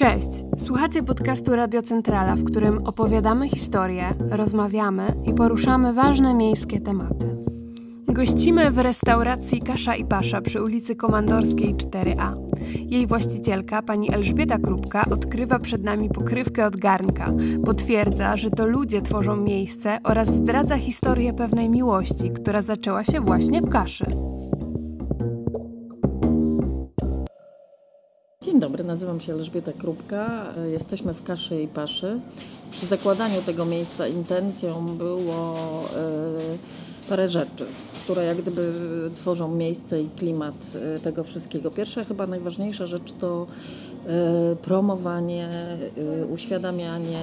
Cześć! Słuchacie podcastu Radio Centrala, w którym opowiadamy historię, rozmawiamy i poruszamy ważne miejskie tematy. Gościmy w restauracji Kasza i Pasza przy ulicy Komandorskiej 4A. Jej właścicielka, pani Elżbieta Krupka, odkrywa przed nami pokrywkę od garnka. Potwierdza, że to ludzie tworzą miejsce oraz zdradza historię pewnej miłości, która zaczęła się właśnie w kaszy. Dobry, nazywam się Elżbieta Krupka. Jesteśmy w Kaszy i Paszy. Przy zakładaniu tego miejsca intencją było e, parę rzeczy, które jak gdyby tworzą miejsce i klimat e, tego wszystkiego. Pierwsza, chyba najważniejsza rzecz to e, promowanie, uświadamianie,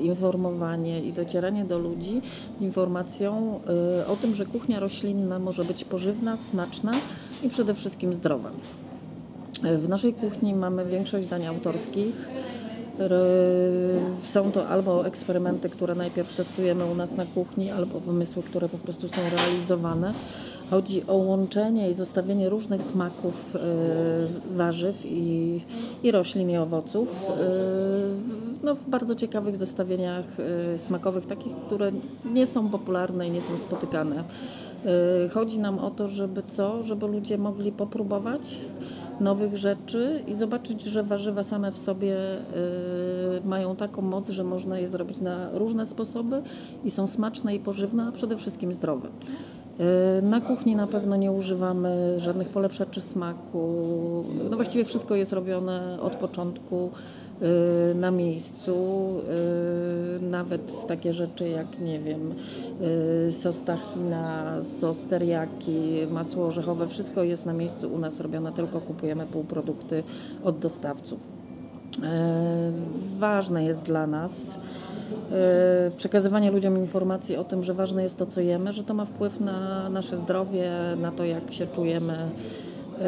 informowanie i docieranie do ludzi z informacją o tym, że kuchnia roślinna może być pożywna, smaczna i przede wszystkim zdrowa. W naszej kuchni mamy większość dań autorskich. Są to albo eksperymenty, które najpierw testujemy u nas na kuchni, albo pomysły, które po prostu są realizowane. Chodzi o łączenie i zestawienie różnych smaków e, warzyw i, i roślin i owoców e, no, w bardzo ciekawych zestawieniach e, smakowych, takich, które nie są popularne i nie są spotykane. Chodzi nam o to, żeby co? Żeby ludzie mogli popróbować nowych rzeczy i zobaczyć, że warzywa same w sobie y, mają taką moc, że można je zrobić na różne sposoby i są smaczne i pożywne, a przede wszystkim zdrowe. Y, na kuchni na pewno nie używamy żadnych polepszaczy smaku. No właściwie wszystko jest robione od początku na miejscu. Nawet takie rzeczy jak, nie wiem, sos tahina, sos teriyaki, masło orzechowe, wszystko jest na miejscu u nas robione, tylko kupujemy półprodukty od dostawców. Ważne jest dla nas, Y, przekazywanie ludziom informacji o tym, że ważne jest to, co jemy, że to ma wpływ na nasze zdrowie, na to, jak się czujemy. Y,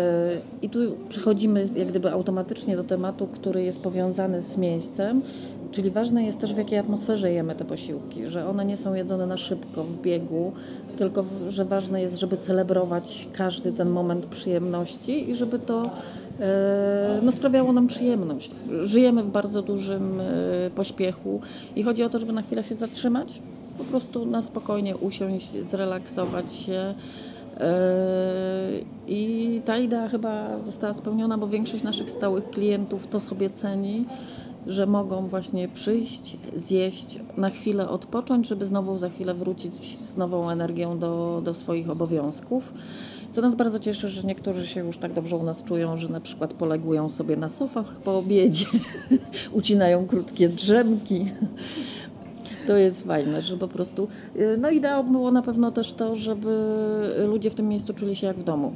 I tu przechodzimy jak gdyby automatycznie do tematu, który jest powiązany z miejscem, czyli ważne jest też w jakiej atmosferze jemy te posiłki, że one nie są jedzone na szybko, w biegu, tylko że ważne jest, żeby celebrować każdy ten moment przyjemności i żeby to E, no, sprawiało nam przyjemność. Żyjemy w bardzo dużym e, pośpiechu i chodzi o to, żeby na chwilę się zatrzymać, po prostu na spokojnie usiąść, zrelaksować się. E, I ta idea chyba została spełniona, bo większość naszych stałych klientów to sobie ceni, że mogą właśnie przyjść, zjeść, na chwilę odpocząć, żeby znowu za chwilę wrócić z nową energią do, do swoich obowiązków. Co nas bardzo cieszy, że niektórzy się już tak dobrze u nas czują, że na przykład polegują sobie na sofach po obiedzie, ucinają krótkie drzemki. To jest fajne, że po prostu. Y, no ideą było na pewno też to, żeby ludzie w tym miejscu czuli się jak w domu.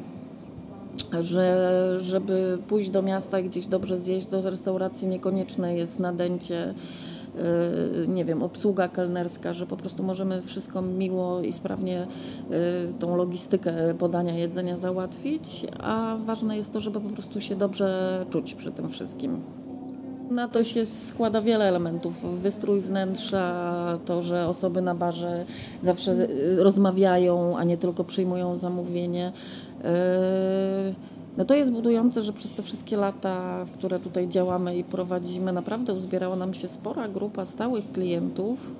Że, żeby pójść do miasta gdzieś dobrze zjeść, do restauracji niekonieczne jest nadęcie Y, nie wiem, obsługa kelnerska, że po prostu możemy wszystko miło i sprawnie y, tą logistykę podania jedzenia załatwić, a ważne jest to, żeby po prostu się dobrze czuć przy tym wszystkim. Na to się składa wiele elementów. Wystrój wnętrza, to, że osoby na barze zawsze y, rozmawiają, a nie tylko przyjmują zamówienie. Yy, no to jest budujące, że przez te wszystkie lata, w które tutaj działamy i prowadzimy, naprawdę uzbierała nam się spora grupa stałych klientów,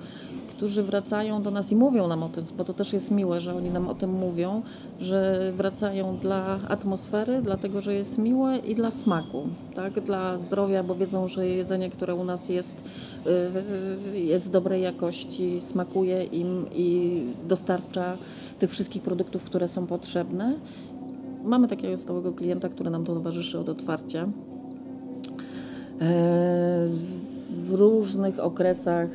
którzy wracają do nas i mówią nam o tym, bo to też jest miłe, że oni nam o tym mówią, że wracają dla atmosfery, dlatego że jest miłe i dla smaku, tak? dla zdrowia, bo wiedzą, że jedzenie, które u nas jest, y, jest dobrej jakości, smakuje im i dostarcza tych wszystkich produktów, które są potrzebne mamy takiego stałego klienta, który nam towarzyszy od otwarcia. E, w różnych okresach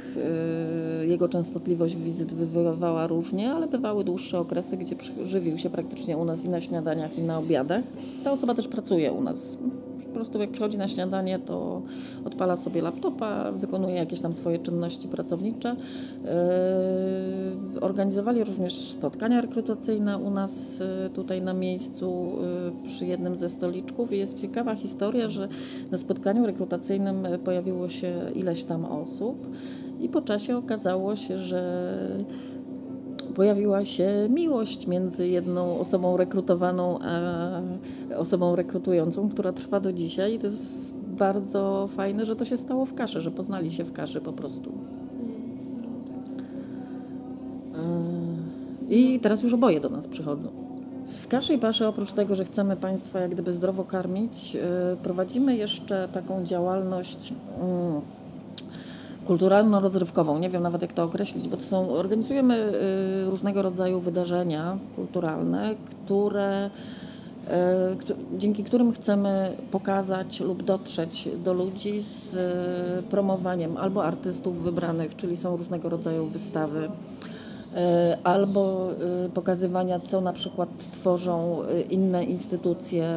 e, jego częstotliwość wizyt bywała różnie, ale bywały dłuższe okresy, gdzie żywił się praktycznie u nas i na śniadaniach, i na obiadach. Ta osoba też pracuje u nas po prostu jak przychodzi na śniadanie, to odpala sobie laptopa, wykonuje jakieś tam swoje czynności pracownicze. Yy, organizowali również spotkania rekrutacyjne u nas yy, tutaj na miejscu yy, przy jednym ze stoliczków i jest ciekawa historia, że na spotkaniu rekrutacyjnym pojawiło się ileś tam osób i po czasie okazało się, że pojawiła się miłość między jedną osobą rekrutowaną a osobą rekrutującą, która trwa do dzisiaj. I to jest bardzo fajne, że to się stało w kaszy, że poznali się w kaszy po prostu. E, I teraz już oboje do nas przychodzą. W Kaszy i Paszy oprócz tego, że chcemy Państwa jak gdyby zdrowo karmić, e, prowadzimy jeszcze taką działalność mm, kulturalno-rozrywkową. Nie wiem nawet jak to określić, bo to są, organizujemy y, różnego rodzaju wydarzenia kulturalne, które y, dzięki którym chcemy pokazać lub dotrzeć do ludzi z y, promowaniem albo artystów wybranych, czyli są różnego rodzaju wystawy, albo e, pokazywania, co na przykład tworzą e, inne instytucje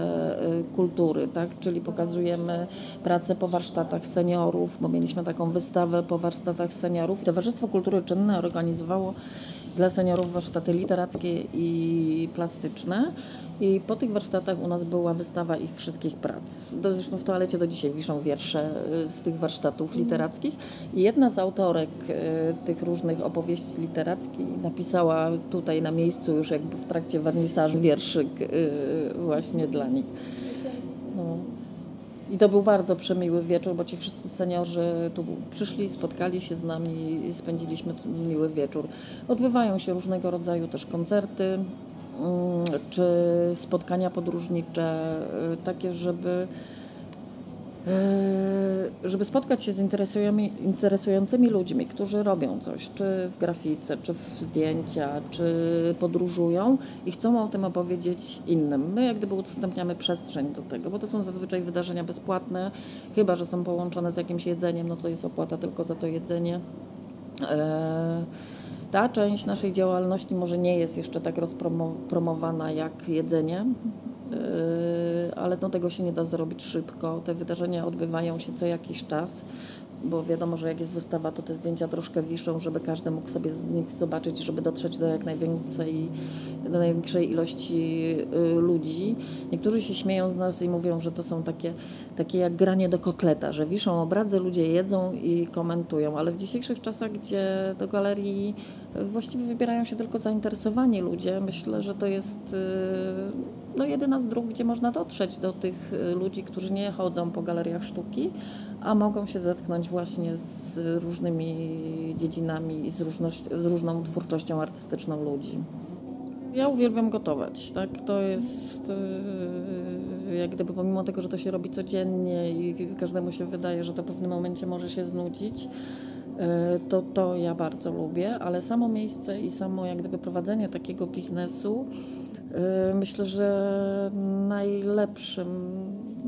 kultury, tak? czyli pokazujemy pracę po warsztatach seniorów, bo mieliśmy taką wystawę po warsztatach seniorów. Towarzystwo Kultury Czynne organizowało dla seniorów warsztaty literackie i plastyczne. I po tych warsztatach u nas była wystawa ich wszystkich prac. Zresztą w toalecie do dzisiaj wiszą wiersze y, z tych warsztatów literackich. I jedna z autorek y, tych różnych opowieści literackich napisała tutaj na miejscu już jakby w trakcie wernisażu wierszyk y, właśnie dla nich. No. I to był bardzo przemiły wieczór, bo ci wszyscy seniorzy tu przyszli, spotkali się z nami i spędziliśmy miły wieczór. Odbywają się różnego rodzaju też koncerty, mm, czy spotkania podróżnicze, y, takie, żeby żeby spotkać się z interesującymi ludźmi, którzy robią coś, czy w grafice, czy w zdjęcia, czy podróżują i chcą o tym opowiedzieć innym. My jak gdyby udostępniamy przestrzeń do tego, bo to są zazwyczaj wydarzenia bezpłatne, chyba że są połączone z jakimś jedzeniem, no to jest opłata tylko za to jedzenie. E, ta część naszej działalności może nie jest jeszcze tak rozpromowana jak jedzenie, Yy, ale no, tego się nie da zrobić szybko. Te wydarzenia odbywają się co jakiś czas bo wiadomo, że jak jest wystawa, to te zdjęcia troszkę wiszą, żeby każdy mógł sobie z nich zobaczyć, żeby dotrzeć do jak do największej ilości y, ludzi. Niektórzy się śmieją z nas i mówią, że to są takie, takie jak granie do kotleta, że wiszą obrazy, ludzie jedzą i komentują, ale w dzisiejszych czasach, gdzie do galerii właściwie wybierają się tylko zainteresowani ludzie, myślę, że to jest y, no, jedyna z dróg, gdzie można dotrzeć do tych y, ludzi, którzy nie chodzą po galeriach sztuki, a mogą się zetknąć właśnie z różnymi dziedzinami i z, z różną twórczością artystyczną ludzi. Ja uwielbiam gotować, tak? To jest yy, jak gdyby pomimo tego, że to się robi codziennie i każdemu się wydaje, że to w pewnym momencie może się znudzić, to to ja bardzo lubię, ale samo miejsce i samo jak gdyby prowadzenie takiego biznesu yy, myślę, że najlepszym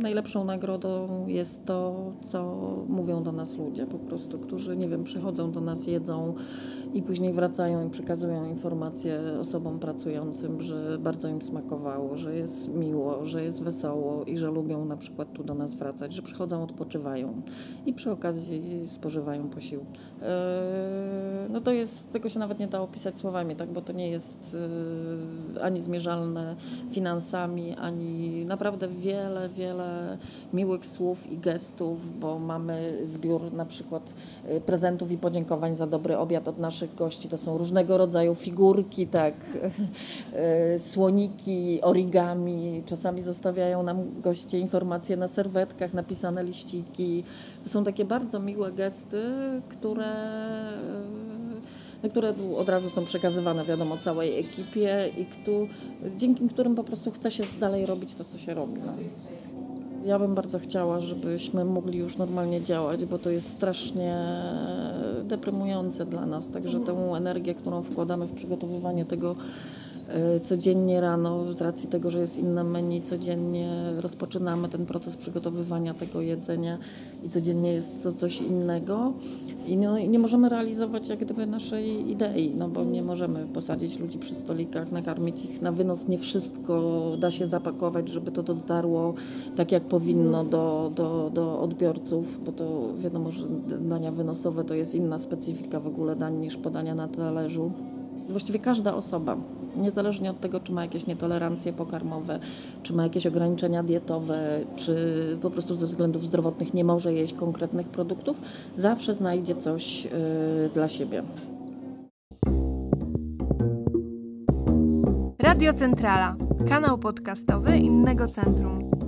najlepszą nagrodą jest to, co mówią do nas ludzie po prostu, którzy, nie wiem, przychodzą do nas, jedzą i później wracają i przekazują informacje osobom pracującym, że bardzo im smakowało, że jest miło, że jest wesoło i że lubią na przykład tu do nas wracać, że przychodzą, odpoczywają i przy okazji spożywają posiłki. Eee, no to jest, tego się nawet nie da opisać słowami, tak, bo to nie jest e, ani zmierzalne finansami, ani naprawdę wiele, wiele miłych słów i gestów, bo mamy zbiór na przykład e, prezentów i podziękowań za dobry obiad od naszych gości to są różnego rodzaju figurki, tak, e, słoniki, origami. Czasami zostawiają nam goście informacje na serwetkach, napisane liściki. To są takie bardzo miłe gesty, które e, które od razu są przekazywane, wiadomo, całej ekipie i kto, dzięki którym po prostu chce się dalej robić to, co się robi. No. Ja bym bardzo chciała, żebyśmy mogli już normalnie działać, bo to jest strasznie deprymujące dla nas. Także tę energię, którą wkładamy w przygotowywanie tego codziennie rano, z racji tego, że jest inne menu, codziennie rozpoczynamy ten proces przygotowywania tego jedzenia i codziennie jest to coś innego. I no, nie możemy realizować jak gdyby naszej idei, no bo nie możemy posadzić ludzi przy stolikach, nakarmić ich na wynos. Nie wszystko da się zapakować, żeby to dotarło tak jak powinno do, do, do odbiorców, bo to wiadomo, że dania wynosowe to jest inna specyfika w ogóle dań niż podania na talerzu. Właściwie każda osoba niezależnie od tego, czy ma jakieś nietolerancje pokarmowe, czy ma jakieś ograniczenia dietowe, czy po prostu ze względów zdrowotnych nie może jeść konkretnych produktów, zawsze znajdzie coś yy, dla siebie. Radio Centrala, kanał podcastowy innego centrum.